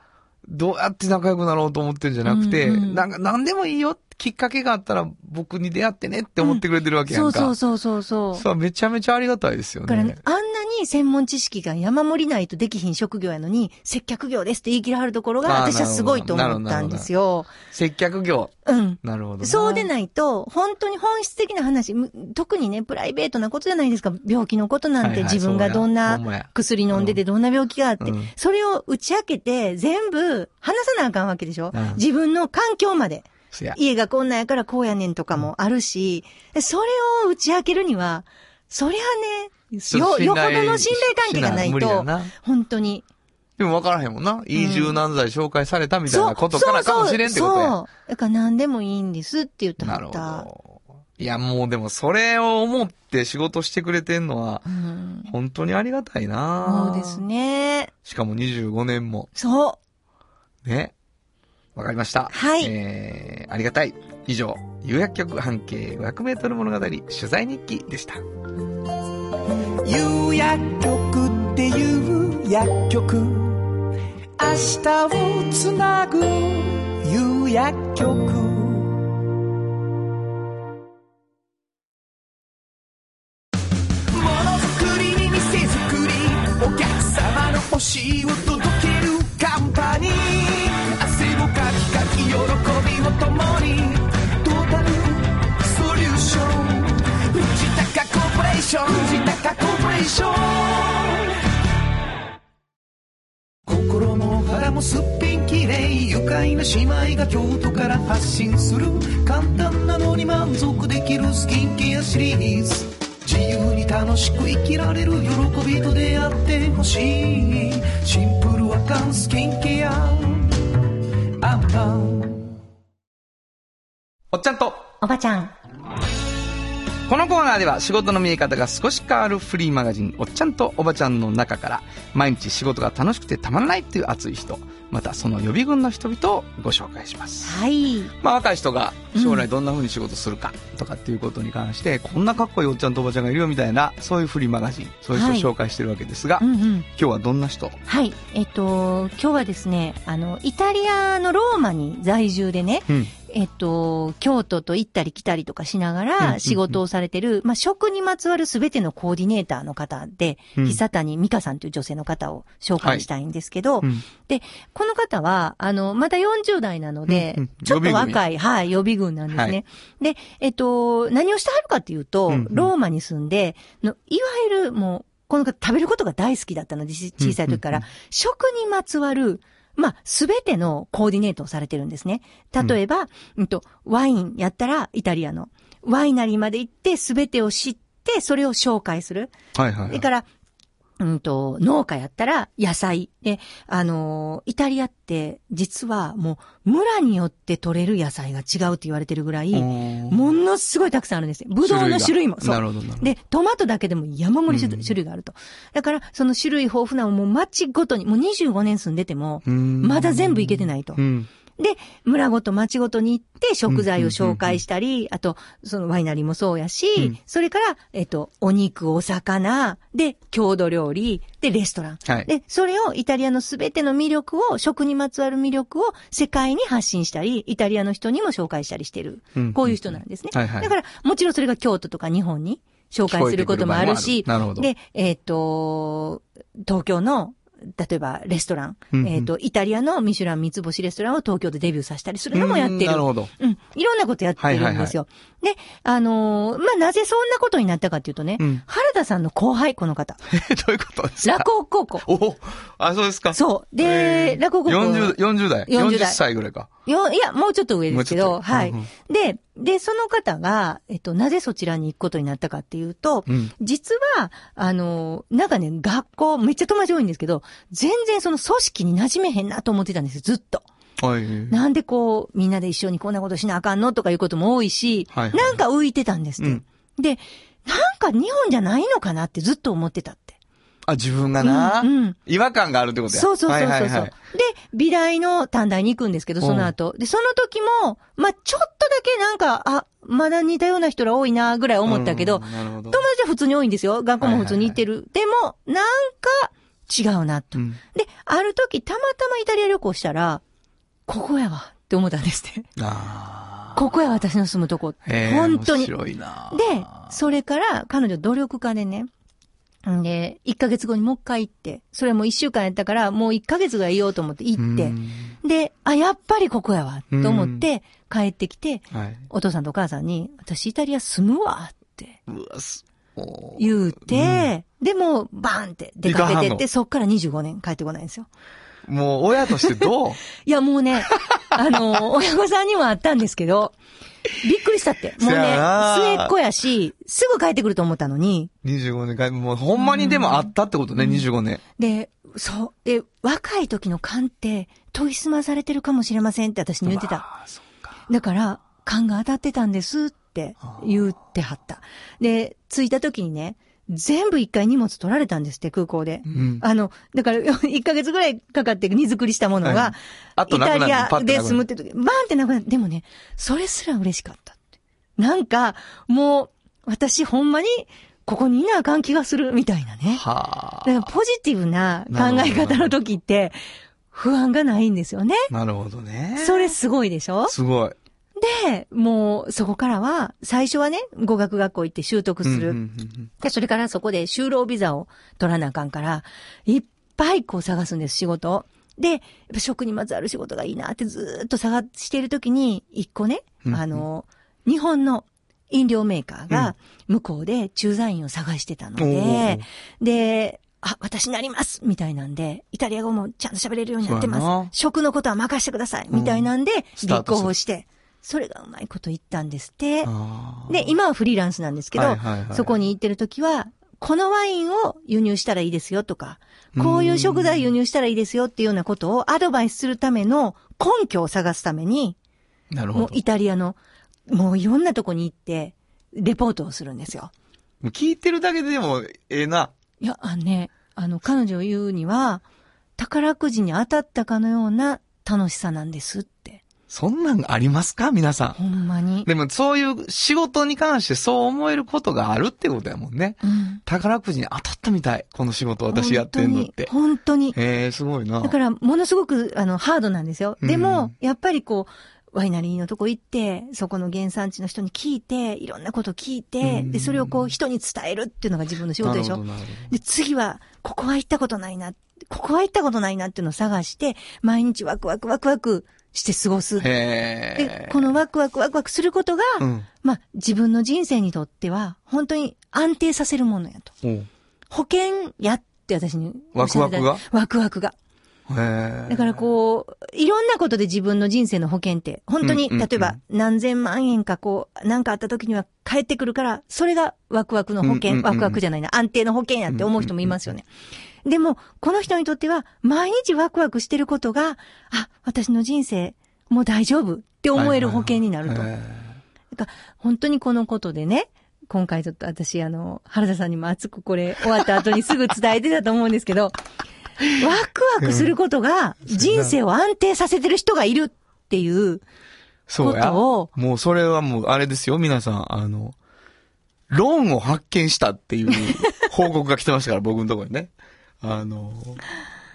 どうやって仲良くなろうと思ってるんじゃなくて、
うんうん
なんか何でもいいよ、きっかけがあったら僕に出会ってねって思ってくれてるわけやんか。
そうそうそうそうそう。
そうめちゃめちゃありがたいですよ
だからね
ね。
あんに専門知識が山盛りないとできひん職業やのに、接客業ですって言い切らはるところが、私はすごいと思ったんですよ。
接客業。
うん。
なるほどな。
そうでないと、本当に本質的な話、む特にね、プライベートなことじゃないですか。病気のことなんて
はいはい
自分がどんな薬飲んでてどんな病気があって
うん、
それを打ち明けて全部話さなあかんわけでしょ
うん
自分の環境まで。家がこんなんやからこうやねんとかもあるし、それを打ち明けるには、そりゃね、よ、よほどの信頼関係がないと
な、
本当に。
でも分からへんもんな。移住何剤紹介されたみたいなことからかもしれんってことや。
そう。だから何でもいいんですって言っては
なるほ。ど。いや、もうでもそれを思って仕事してくれてんのは、
うん。
本当にありがたいな
そうです。ね。
しかも25年も。
そう。
ね。わかりました。
はい
えー、ありがたい。以上、有薬局半径500メートル物語取材日記でした。
有薬局っていう薬局明日をつなぐ有薬局高コーポレーション藤高コーポレーション心も肌もすっぴんきれい愉快な姉妹が京都から発信する簡単なのに満足できるスキンケアシリーズ。自由に楽しく生きられる喜びと出会ってほしい。シンプルアカンスキンケア。アンパン
おっちゃんと、
おばちゃん。
このコーナーでは仕事の見え方が少し変わるフリーマガジン、おっちゃんとおばちゃんの中から、毎日仕事が楽しくてたまらないっていう熱い人、またその予備軍の人々をご紹介します。
はい。
まあ若い人が将来どんな風に仕事するかとかっていうことに関して、こんなかっこいいおっちゃんとおばちゃんがいるよみたいな、そういうフリーマガジン、そういう人を紹介してるわけですが、
うんうん。
今日はどんな人？
はい。えっと、今日はですね、あの、イタリアのローマに在住でね、
うん。
えっと、京都と行ったり来たりとかしなが
うんうんうん。
ら仕事をされてる、まあ、食にまつわるすべてのコーディネーターの方で、
うん。
久谷美香さんという女性の方を紹介したいんですけど、
うん。
で、この方は、あの、まだ40代なので、
うんうん。
ちょっと若い、はい、予備軍なんですね。
はい。
で、えっと、何をしてはるかっていうと、
うんうん。
ローマに住んで、のいわゆるもう、この方食べることが大好きだったので、し小さい時から、
うんうん。
食にまつわる、まあ、すべてのコーディネートをされてるんですね。例えば、うんと、ワインやったら、イタリアの。ワイナリーまで行って、すべてを知って、それを紹介する。
はいはい、はい。
それから、うんと、農家やったら野菜。で、あのーイタリアって、実はもう、村によって取れる野菜が違うって言われてるぐらい、
も
ものすごいたくさんあるんですよ。ブドウの種類も。そう
なるほど、なるほど。
で、トマトだけでも山盛り種,、類があると。だから、その種類豊富なもう町ごとに、もう25年住んでても、
うん
まだ全部いけてないと
う。ん。
で、村ごと町ごとに行って食材を紹介したり、あと、そのワイナリーもそうやし、
うん
それから、えっと、お肉、お魚、で、郷土料理、で、レストラン。
はい。
で、それをイタリアのすべての魅力を、食にまつわる魅力を世界に発信したり、イタリアの人にも紹介したりしてる。
うん
こういう人なんですね。
はいはい
だから、もちろんそれが京都とか日本に紹介することもあるし
聞こえてくる場合もあるなるほ、ど
で、えっ、と、東京の、例えばレストラン、
うんうん
えっ、と、イタリアのミシュラン三つ星レストランを東京でデビューさせたりするのもやってる。
うんなるほど。
うん。いろんなことやってるんですよ。で、あのーまあ、なぜそんなことになったかっていうとね、
うん
原田さんの後輩、この方。
え、どういうことですか？
落語高校。
おあ、そうですか。
そう。で、落語高校。
40、40代。
40
40
代
歳ぐらいか。
よ、いや、もうちょっと上ですけど、はい、
うんうん
で、で、その方が、えっと、なぜそちらに行くことになったかっていうと、
うん。
実は、あの、なんかね、学校、めっちゃ友達多いんですけど、全然その組織に馴染めへんなと思ってたんですよ、ずっと。
はい。
なんでこう、みんなで一緒にこんなことしなあかんのとかいうことも多いし、
はいはい
なんか浮いてたんですって。
うん
で、なんか日本じゃないのかなってずっと思ってたって。
あ、自分がな、
うんうん
違和感があるってことや。
そうそうそうそうそう、
はいはいはい
で、美大の短大に行くんですけど、その後。で、その時も、まあ、ちょっとだけなんか、あ、まだ似たような人ら多いな、ぐらい思ったけど、
うんど。
友達は普通に多いんですよ。学校も普通に行ってる。でも、なんか、違うな、と。
うん
で、ある時、たまたまイタリア旅行したら、ここやわ、って思ったんですって。
あ
ここや私の住むとこ。本当に。
面白いな
で、それから、彼女努力家でね、んで、1ヶ月後にもう一回行って、それも1週間やったから、もう1ヶ月ぐらいいようと思って行って、で、あ、やっぱりここやわ、と思って、帰ってきて、
はい。
お父さんとお母さんに、私イタリア住むわ、って言うて、でも、バーンって出かけてって、そっから25年帰ってこないんですよ。
もう親としてどう？
いや、もうね、あの、親御さんにもあったんですけど、びっくりしたって。もう
せ
ね、末っ子やし、すぐ帰ってくると思ったのに、
?25 年間、もうほんまにでもあったってことね、25年。
で、そう、で、若い時の勘って、研ぎ澄まされてるかもしれませんって私に言ってた。
か。
だから、勘が当たってたんですって言ってはった。で、着いた時にね、全部一回荷物取られたんですって、空港で。
うん。
あの、だから、1ヶ月ぐらいかかって荷造りしたもの
はい
が、
あとなくなる
イタリアで住むって時、バーンってなくなる。でもね、それすら嬉しかったって。なんか、もう、私ほんまに、ここにいなあかん気がする、みたいなね。
は
だからポジティブな考え方の時って、不安がないんですよね。
あ。なるほどね。
それすごいでしょ？
すごい。
で、もう、そこからは、最初はね、語学学校行って習得する。
うんうんうん
で、それからそこで就労ビザを取らなあかんから、いっぱいこう探すんです、仕事。を。で、職にまつわる仕事がいいなってずーっと探しているときに、一個ね、
うん
あの、日本の飲料メーカーが向こうで駐在員を探してたので、で、あ、私なりますみたいなんで、イタリア語もちゃんと喋れるようになってます。食のことは任せてくださいみたいなんで、立候補して、それがうまいこと言ったんですって。で、今はフリーランスなんですけど、
はいはいはい
そこに行ってる時は、このワインを輸入したらいいですよとか、こういう食材輸入したらいいですよっていうようなことをアドバイスするための根拠を探すために、
なるほど。
もうイタリアの、もういろんなとこに行って、レポートをするんですよ。
聞いてるだけでもええな。
いや、あのね、あの、彼女を言うには、宝くじに当たったかのような楽しさなんですって。
そんなんありますか？皆さん。
ほんまに。
でもそういう仕事に関してそう思えることがあるってことやもんね。
うん。
宝くじに当たったみたい。この仕事私やってんのって。
本当に。本当に
へえ、すごいな。
だから、ものすごく、あの、ハードなんですよ。で
う
も
ん、
やっぱりこう、ワイナリーのとこ行って、そこの原産地の人に聞いて、いろんなこと聞いて、
うん
で、それをこう、人に伝えるっていうのが自分の仕事でしょで、次は、ここは行ったことないな、ここは行ったことないなっていうのを探して、毎日ワクワクワクワクして過ごす。で、。このワクワクワクワクすることが、
うん。
まあ、自分の人生にとっては、本当に安定させるものやと。保険やって私におっしゃってた。
ワクワ
ワクワクが。だからこう、いろんなことで自分の人生の保険って、本当に、例えば何千万円かこう、何かあった時には返ってくるから、それがワクワクの保険、ワクワクじゃないな、安定の保険やって思う人もいますよね。でも、この人にとっては、毎日ワクワクしてることが、あ、私の人生、もう大丈夫って思える保険になると。
へ
だから本当にこのことでね、今回ちょっと私、あの、原田さんにも熱くこれ終わった後にすぐ伝えてたと思うんですけど、ワクワクすることが人生を安定させてる人がいるっていう、
そうや。
ことを。
もうそれはもうあれですよ、皆さん。あの、論を発見したっていう 報告が来てましたから、僕のところにね。あの、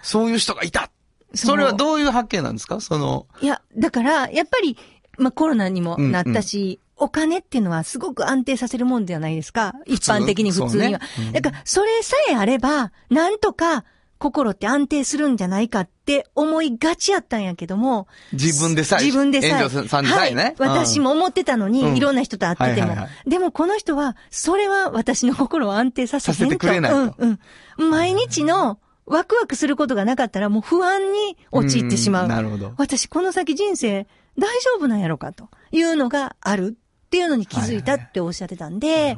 そういう人がいた。
そ
れはどういう発見なんですか？その、
いや、だから、やっぱり、まあ、コロナにもなったし、お金っていうのはすごく安定させるもんではないですか？一般的に普通には。
そうね。うん。
だから、それさえあれば、なんとか心って安定するんじゃないかって思いがちやったんやけども、
自分でさえ、
自分でさえ。
ささえね。
はい。私も思ってたのに、
うん
いろんな人と会ってても。
はいはいは
でもこの人は、それは私の心を安定させ。
させてくれないと
うんうん。毎日のワクワクすることがなかったらもう不安に陥ってしまう。
んなるほど。
私この先人生大丈夫なんやろかというのがあるっていうのに気づいたっておっしゃってたんで、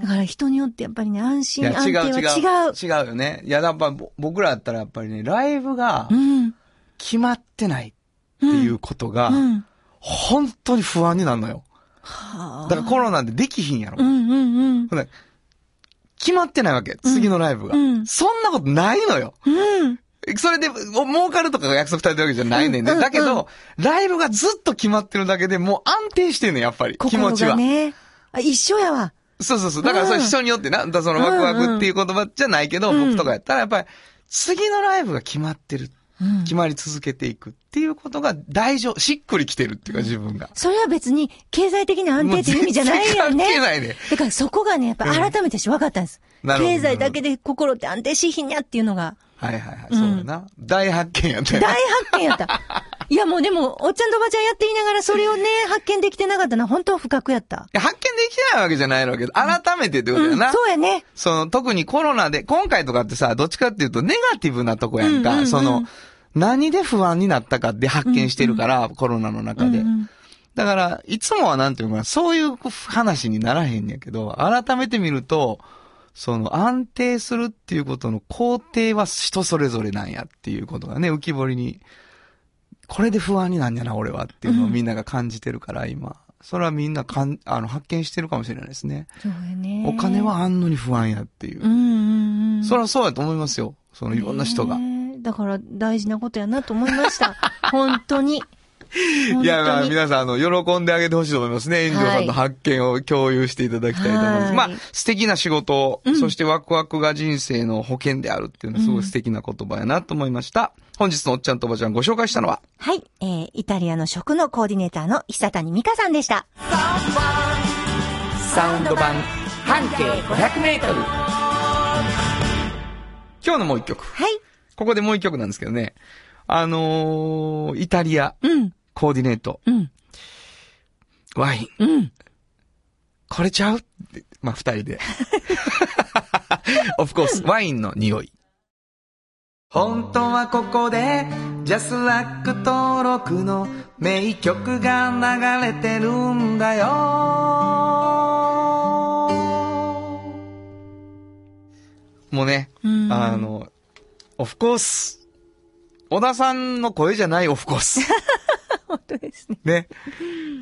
だから人によってやっぱりね、安
い
心
や、
安定
違う違う。
は違う。
違うよね。いや、やっぱぼ僕らだったらやっぱりね、ライブが
うん。
決まってないっていうことが、
うん。
本当に不安になるのよ。
はあ。
だからコロナでできひんやろ。
うんうんうん。
決まってないわけ。次のライブが。
うん
そんなことないのよ。
うん。
それで、お儲かるとかが約束されてるわけじゃないねんね。だけど、ライブがずっと決まってるだけでもう安定してんねん、やっぱり。気持
心
ちは。
がね。あ、一緒やわ。
そうそうそう。だからそれ
うん
人によってな、だそのワクワクっていう言葉じゃないけど、
うん
僕とかやったらやっぱり、次のライブが決まってる。
うん
決まり続けていくっていうことが大丈夫、しっくりきてるっていうか自分が。
それは別に経済的な安定っていう意味じゃないよね。
関係ないね。
だからそこがね、やっぱ改めてし分かったんです。
なるほど
経済だけで心って安定しひんやっていうのが、
はいはいはい。
うん
そうやな。大発見やったよ
大発見やった。いやもうでも、おっちゃんとおばちゃんやって言いながらそれをね、発見できてなかったのは本当不覚やった。
いや発見できないわけじゃないわけど、改めてってことや
うん、
な。
そうやね。
その、特にコロナで、今回とかってさ、どっちかっていうとネガティブなとこやんか。
うんうんうん
その、何で不安になったかって発見してるから、コロナの中で。
うんうん
だから、いつもはなんていうのかな、そういう話にならへんねやけど、改めて見ると、その安定するっていうことの工程は人それぞれなんやっていうことがね、浮き彫りに、これで不安になんやな、俺はっていうのをみんなが感じてるから、今。それはみんなかん、あの、発見してるかもしれないですね。
そうやね。
お金はあんのに不安やっていう。
うんうんうん。
それはそうやと思いますよ。そのいろんな人が。
だから大事なことやなと思いました。本当に。
いや、まあ、皆さん、あの、喜んであげてほしいと思いますね。炎上さんの発見を共有していただきたいと思います。
はい
まあ、素敵な仕事、そしてワクワクが人生の保険であるっていうのはすごい素敵な言葉やなと思いました。本日のおっちゃんとおばちゃんご紹介したのは、
はい、えー、イタリアの食のコーディネーターの久谷美香さんでした。
サウンド版半径500メートル。今日のもう一曲。
はい。
ここでもう一曲なんですけどね。あのー、イタリア、
うん、
コーディネート、
うん、
ワイン。
うん。
これちゃう？まあ、二人で。オフコース、ワインの匂い。本当はここで、ジャスラック登録の名曲が流れてるんだよ。もうね、
うん
あの、オフコース。小田さんの声じゃないオフコース。
本当ですね。
ね。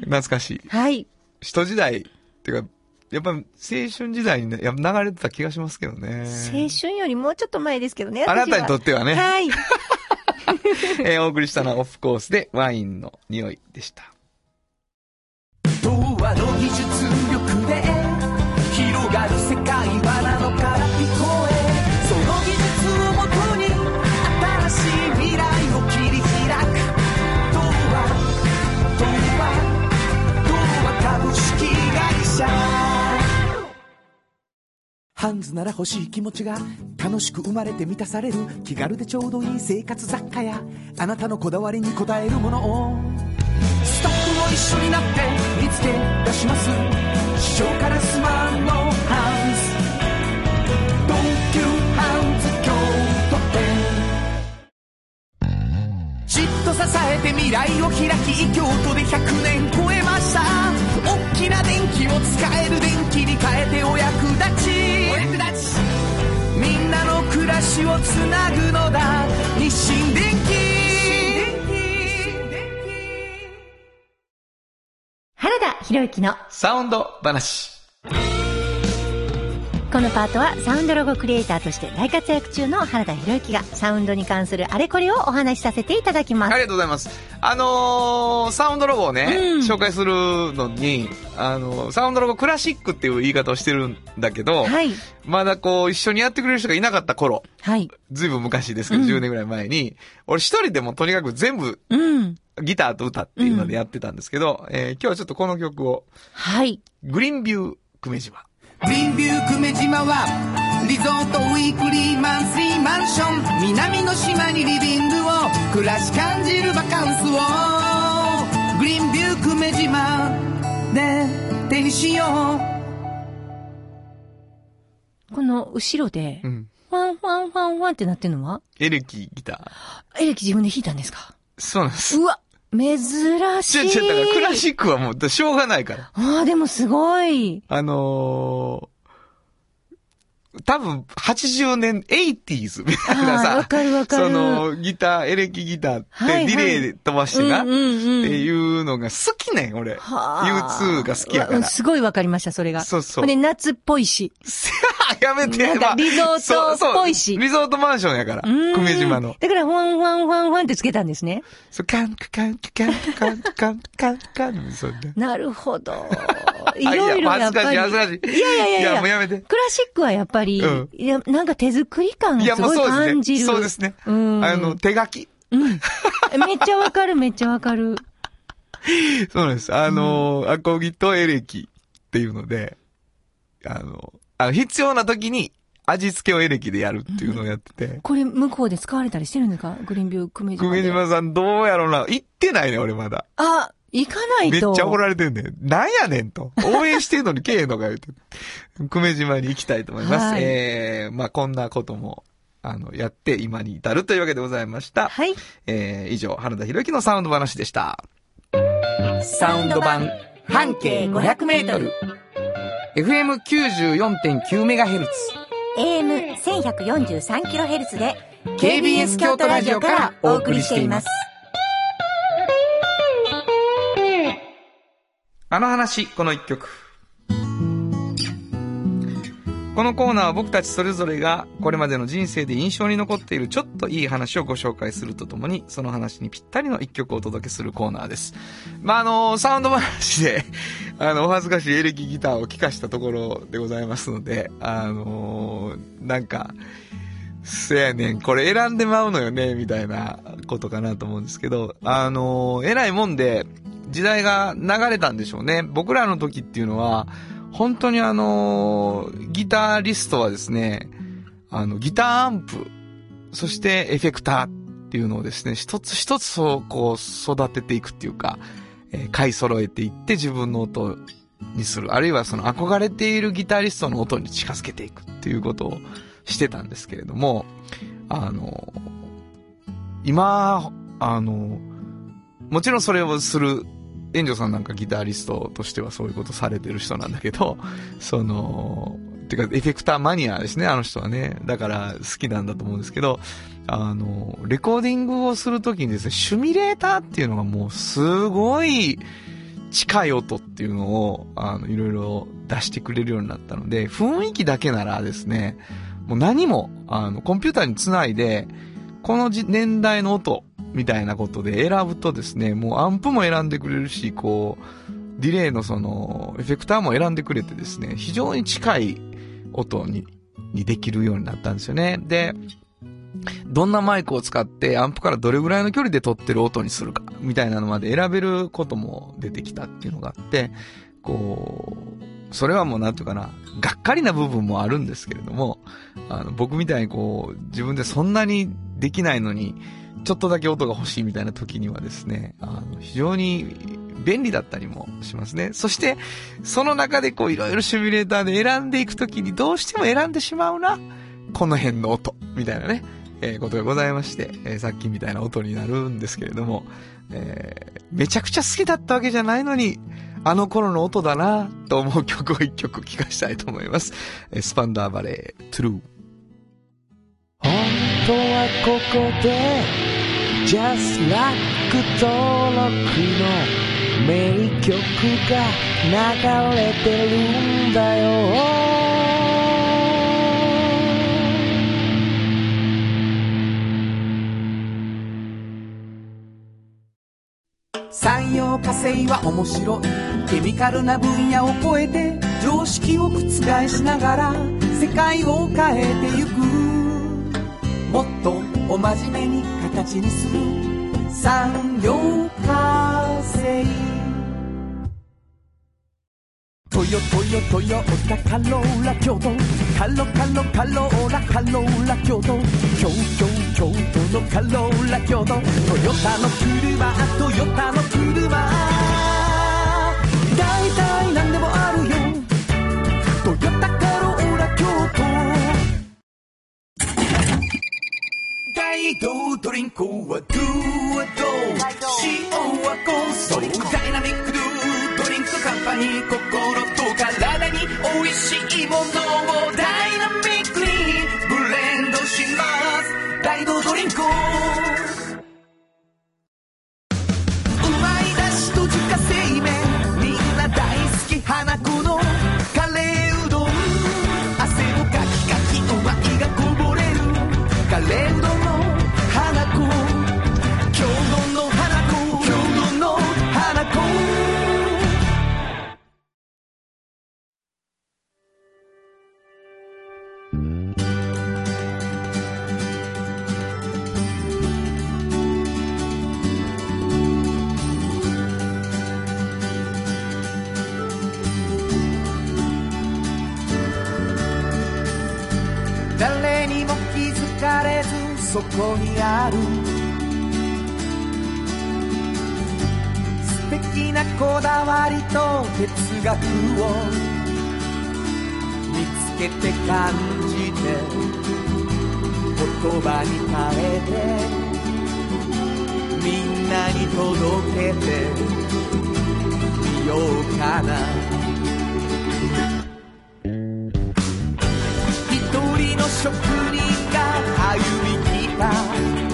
懐かしい。
はい。
人時代、っていうか、やっぱ青春時代にね、やっぱ流れてた気がしますけどね。
青春よりもうちょっと前ですけどね。
あなたにと
っ
ってはね、
はい。
えーお送りしたのはオフコースでワインの匂いでした。
童話の技術ハンズなら欲しい気持ちが楽しく生まれて満たされる気軽でちょうどいい生活雑貨やあなたのこだわりに応えるものを。スタッフも一緒になって見つけ出します。師匠からスマンのハンズ。東急ハンズ京都店。じっと支えて未来を開き京都で100年。つなぐのだ日清電気
原田博之の
サウンド話。
このパートはサウンドロゴクリエイターとして大活躍中の原田博之がサウンドに関するあれこれをお話しさせていただきます。
ありがとうございます。あのー、サウンドロゴをね、
うん
紹介するのに、あのーサウンドロゴクラシックっていう言い方をしてるんだけど、
はい。
まだこう、一緒にやってくれる人がいなかった頃、
はい。
ずいぶん昔ですけど、
うん
10年ぐらい前に、俺一人でもとにかく全部
うん。
ギターと歌っていうのでやってたんですけど、えー今日はちょっとこの曲を、
はい。
グリーンビュー久米島。
グリーンビュー久米島はリゾートウィークリーマンスリーマンション南の島にリビングを暮らし感じるバカンスをグリーンビュー久米島で手にしよう
この後ろで
う、ん。
ファンファンファンファンってなってるのは？
エレキギター。
エレキ自分で弾いたんですか？
そうなんです。
うわ珍しい。
だからクラシックはもうしょうがないから。
ああ、でもすごい。
あのー、多分、80年、80s みたいなさ、
わかるわかる
その、ギター、エレキギターって、
はいはい
リレーで飛ばしてな、
うんうんうん
っていうのが好きねん、俺。
はあ
U2 が好きやか
うん
ら。
すごいわかりました、それが。
そうそう
で、夏っぽいし。
やめて、
なんリゾート
そうそう
っぽいし
リゾートマンションやから、
うん
久米島の。
だから、ファンファンファンファンってつけたんですね。
そう、カンカンカンカンカンカンカン、そうね。
なるほど。い
あ
ろいろやっぱり。
いや恥ずかしい恥ずかしい
いやいやいやいや。
いやもうやめて
クラシックはやっぱり、
うん
いや、なんか手作り感がすごい
もうそうですね。
感じる。
そうですね。
うん。
あの、手書き。
めっちゃわかる、めっちゃわかる。
そうなんです。あのーアコギとエレキっていうので、あの、あの必要な時に味付けをエレキでやるっていうのをやってて、
これ、向こうで使われたりしてるんですか？グリーンビュー久米島で。
久米島さんどうやろうな。行ってないね、俺まだ。
あ、行かないと。
めっちゃ怒られてるんだよ。なんやねんと。応援してんのにけえへんのか言うて。久米島に行きたいと思います。
はい
えー、まあこんなことも、あの、やって今に至るというわけでございました。
はい。
えー、以上、原田博之のサウンド話でした。
サウンド版半径500メートル
FM94.9MHz。
AM1143kHz で、
KBS 京都ラジオからお送りしています。
あの話、この一曲。このコーナーは僕たちそれぞれがこれまでの人生で印象に残っているちょっといい話をご紹介するとともに、その話にぴったりの一曲をお届けするコーナーです。まあ、あの、サウンド話で、あの、お恥ずかしいエレキギターを聴かしたところでございますので、あの、なんか、せやねん、これ選んでまうのよね、みたいなことかなと思うんですけど、あの、偉いもんで、時代が流れたんでしょうね。僕らの時っていうのは、本当にあの、ギタリストはですね、あの、ギターアンプ、そしてエフェクターっていうのをですね、一つ一つそう、こう、育てていくっていうか、えー買い揃えていって自分の音にする。あるいはその憧れているギタリストの音に近づけていくっていうことをしてたんですけれども、あの、今、あの、もちろんそれをする、炎上さんなんかギタリストとしてはそういうことされてる人なんだけど、その、てか、エフェクターマニアですね、あの人はね。だから好きなんだと思うんですけど、あの、レコーディングをするときにですね、シュミレーターっていうのがもうすごい近い音っていうのを、あの、いろいろ出してくれるようになったので、雰囲気だけならですね、もう何も、あの、コンピューターにつないで、この年代の音みたいなことで選ぶとですね、もうアンプも選んでくれるし、こう、ディレイのその、エフェクターも選んでくれてですね、非常に近い音に、にできるようになったんですよね。で、どんなマイクを使ってアンプからどれぐらいの距離で撮ってる音にするか、みたいなのまで選べることも出てきたっていうのがあって、こう、それはもうなんていうかな、がっかりな部分もあるんですけれども、あの、僕みたいにこう、自分でそんなにできないのに、ちょっとだけ音が欲しいみたいな時にはですね、あの、非常に便利だったりもしますね。そして、その中でこう、いろいろシミュレーターで選んでいく時にどうしても選んでしまうな、この辺の音、みたいなね、えーことがございまして、えーさっきみたいな音になるんですけれども、えーめちゃくちゃ好きだったわけじゃないのに、あの頃の音だなと思う曲を一曲聴かしたいと思います。えースパンダーバレー、トゥルー。
本当はここで Just Like 登録の名曲が流れてるんだよ。
産業化成は面白い。ケミカルな分野を超えて常識を覆しながら世界を変えてゆく。もっとお真面目に形にする産業化成。トヨトヨトヨタカローラ京都カロカロカローラカローラ京都京京京都のカローラ京都トヨタの車トヨタの車大体何でもある大道ドリンクはドゥはド。塩はコンソダイナミックドゥドリンクカンパニー心と体に美味しいものをダりと哲学を見つけて感じて言葉に変えてみんなに届けてみようかな。一人の職人が歩み来た。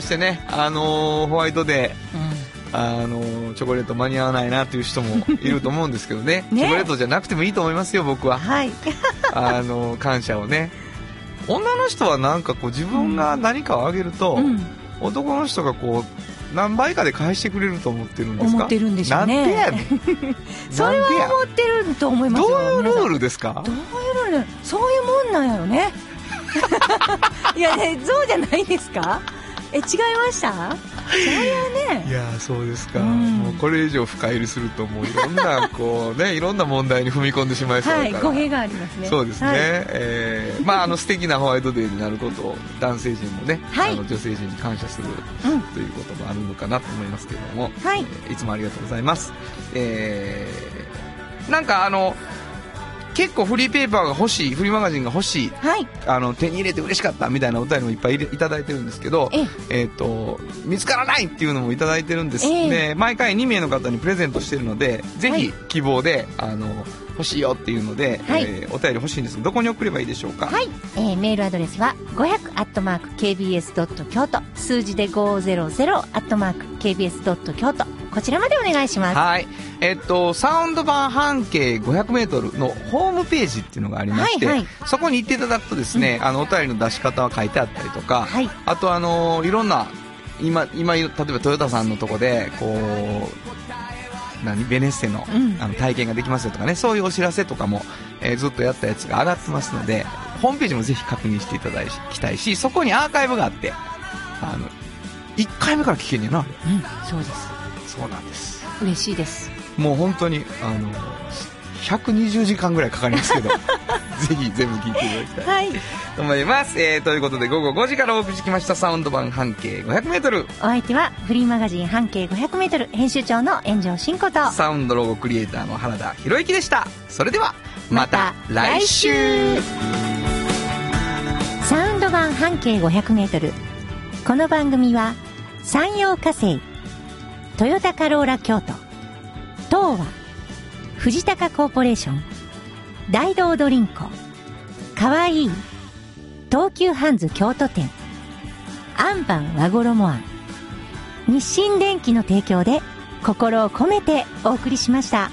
ましてね、あのーホワイトデー、あのーチョコレート間に合わないなという人もいると思うんですけどね
ね
チョコレートじゃなくてもいいと思いますよ、僕は。
はい。
あのー感謝をね。女の人はなんかこう自分が何かをあげると、
うん。
男の人がこう、何倍かで返してくれると思ってるんですか？
思ってるんでしょうね
なんでやねん
それは思ってると思いますよ。
どういうルー
ル
ルですか？
どういうルール？そういうもんなんやろね。いや、ね、そうじゃないですか？え、違いました？それはね。
いやーそうですか、
うん。
もうこれ以上深入りするともういろんなこうね いろんな問題に踏み込んでしまいそうだ
はい、
から、
語弊がありますね。
そうですね、
はい。
えーまああの素敵なホワイトデーになることを男性陣もね、
はい。
あの女性陣に感謝する
うん
ということもあるのかなと思いますけれども、
はい。
えーいつもありがとうございます、えーなんかあの結構フリーペーパーが欲しいフリーマガジンが欲しい
はい。
あの手に入れて嬉しかったみたいなお便りもいっぱいいただいてるんですけど、
え
え。っ、と、見つからないっていうのもいただいてるんです、
ええ。
で毎回2名の方にプレゼントしてるので、ぜひ
はい。
希望で、あの、欲しいよっていうので、
はい。
えーお便り欲しいんですが、どこに送ればいいでしょうか？
はい、えーメールアドレスは500 KBS 京都。数字で500 KBS 京都こちらまでお願いします。
はい。えっと、サウンド版半径500メートルのホームページっていうのがありまして、
はいはい
そこに行っていただくとですね、あの、お便りの出し方は書いてあったりとか、
はい
あとあの、いろんな、今、今、例えばトヨタさんのとこで、こう、何ベネッセの,、
うん
あの体験ができますよとかね、そういうお知らせとかも、えーずっとやったやつが上がってますので、ホームページもぜひ確認していただきたいし、そこにアーカイブがあって、あの、1回目から聞けんねやな、
うん、そうです。
そうなんです。
嬉しいです。
もう本当に、あの、120時間ぐらいかかりますけど、ぜひ全部聞いていただきたい
はい。
と思います。えー、ということで午後5時からお送りしてきましたサウンド版半径500メートル。
お相手はフリーマガジン半径500メートル編集長の炎上真子と、
サウンドロゴクリエイターの原田博之でした。それでは、また来週
来サウンド版半径500メートル。この番組は、山陽火星、トヨタカローラ京都、東和、藤高コーポレーション、大道ドリンク、かわい。い、東急ハンズ京都店、アンパン和衣あん、日清電機の提供で心を込めてお送りしました。